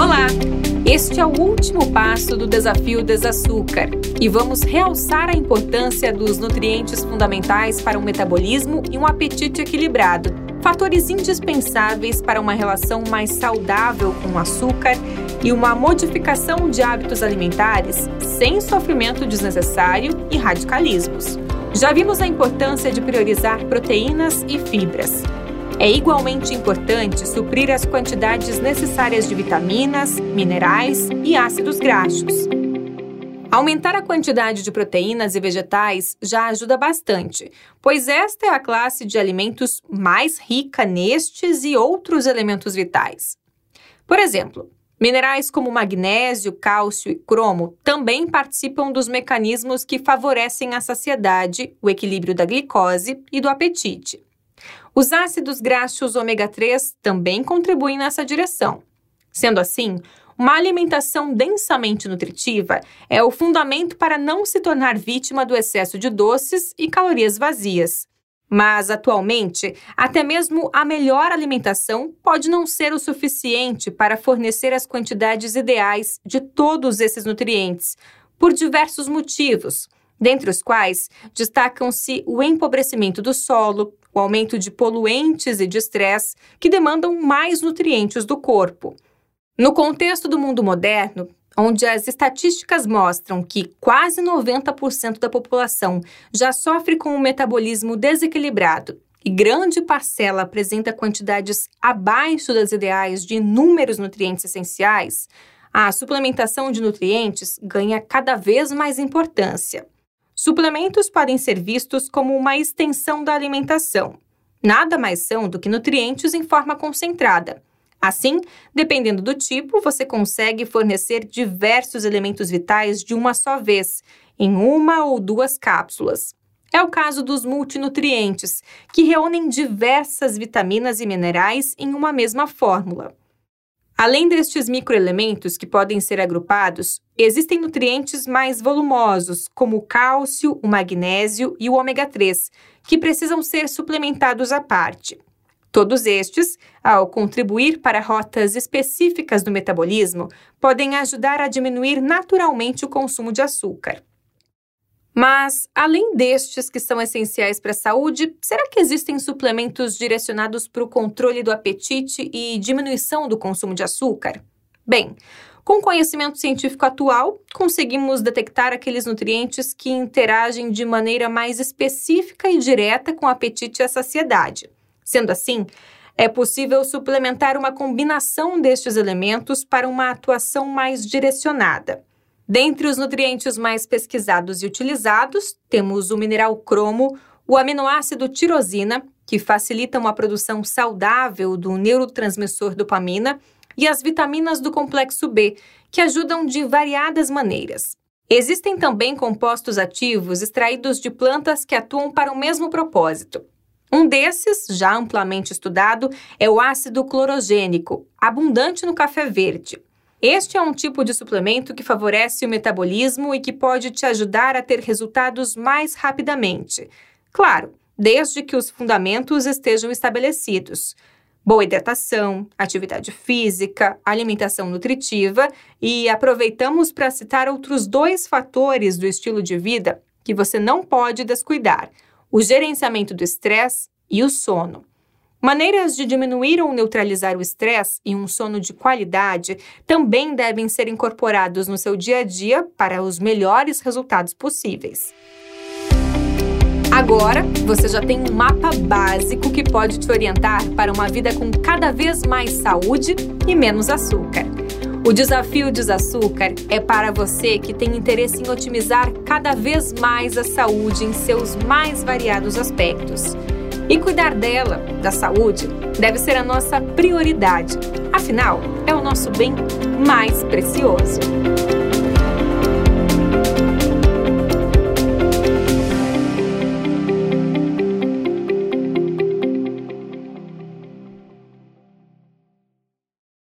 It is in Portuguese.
Olá! Este é o último passo do desafio Desaçúcar e vamos realçar a importância dos nutrientes fundamentais para um metabolismo e um apetite equilibrado, fatores indispensáveis para uma relação mais saudável com o açúcar e uma modificação de hábitos alimentares sem sofrimento desnecessário e radicalismos. Já vimos a importância de priorizar proteínas e fibras. É igualmente importante suprir as quantidades necessárias de vitaminas, minerais e ácidos graxos. Aumentar a quantidade de proteínas e vegetais já ajuda bastante, pois esta é a classe de alimentos mais rica nestes e outros elementos vitais. Por exemplo, minerais como magnésio, cálcio e cromo também participam dos mecanismos que favorecem a saciedade, o equilíbrio da glicose e do apetite. Os ácidos graxos ômega 3 também contribuem nessa direção. Sendo assim, uma alimentação densamente nutritiva é o fundamento para não se tornar vítima do excesso de doces e calorias vazias. Mas, atualmente, até mesmo a melhor alimentação pode não ser o suficiente para fornecer as quantidades ideais de todos esses nutrientes, por diversos motivos, dentre os quais destacam-se o empobrecimento do solo, o aumento de poluentes e de estresse que demandam mais nutrientes do corpo. No contexto do mundo moderno, onde as estatísticas mostram que quase 90% da população já sofre com um metabolismo desequilibrado e grande parcela apresenta quantidades abaixo das ideais de inúmeros nutrientes essenciais, a suplementação de nutrientes ganha cada vez mais importância. Suplementos podem ser vistos como uma extensão da alimentação. Nada mais são do que nutrientes em forma concentrada. Assim, dependendo do tipo, você consegue fornecer diversos elementos vitais de uma só vez, em uma ou duas cápsulas. É o caso dos multinutrientes, que reúnem diversas vitaminas e minerais em uma mesma fórmula. Além destes microelementos que podem ser agrupados, existem nutrientes mais volumosos, como o cálcio, o magnésio e o ômega 3, que precisam ser suplementados à parte. Todos estes, ao contribuir para rotas específicas do metabolismo, podem ajudar a diminuir naturalmente o consumo de açúcar. Mas, além destes que são essenciais para a saúde, será que existem suplementos direcionados para o controle do apetite e diminuição do consumo de açúcar? Bem, com o conhecimento científico atual, conseguimos detectar aqueles nutrientes que interagem de maneira mais específica e direta com o apetite e a saciedade. Sendo assim, é possível suplementar uma combinação destes elementos para uma atuação mais direcionada. Dentre os nutrientes mais pesquisados e utilizados, temos o mineral cromo, o aminoácido tirosina, que facilitam a produção saudável do neurotransmissor dopamina, e as vitaminas do complexo B, que ajudam de variadas maneiras. Existem também compostos ativos extraídos de plantas que atuam para o mesmo propósito. Um desses, já amplamente estudado, é o ácido clorogênico, abundante no café verde. Este é um tipo de suplemento que favorece o metabolismo e que pode te ajudar a ter resultados mais rapidamente. Claro, desde que os fundamentos estejam estabelecidos. Boa hidratação, atividade física, alimentação nutritiva e aproveitamos para citar outros dois fatores do estilo de vida que você não pode descuidar: o gerenciamento do estresse e o sono. Maneiras de diminuir ou neutralizar o estresse e um sono de qualidade também devem ser incorporados no seu dia a dia para os melhores resultados possíveis. Agora, você já tem um mapa básico que pode te orientar para uma vida com cada vez mais saúde e menos açúcar. O desafio Desaçúcar é para você que tem interesse em otimizar cada vez mais a saúde em seus mais variados aspectos. E cuidar dela, da saúde, deve ser a nossa prioridade. Afinal, é o nosso bem mais precioso.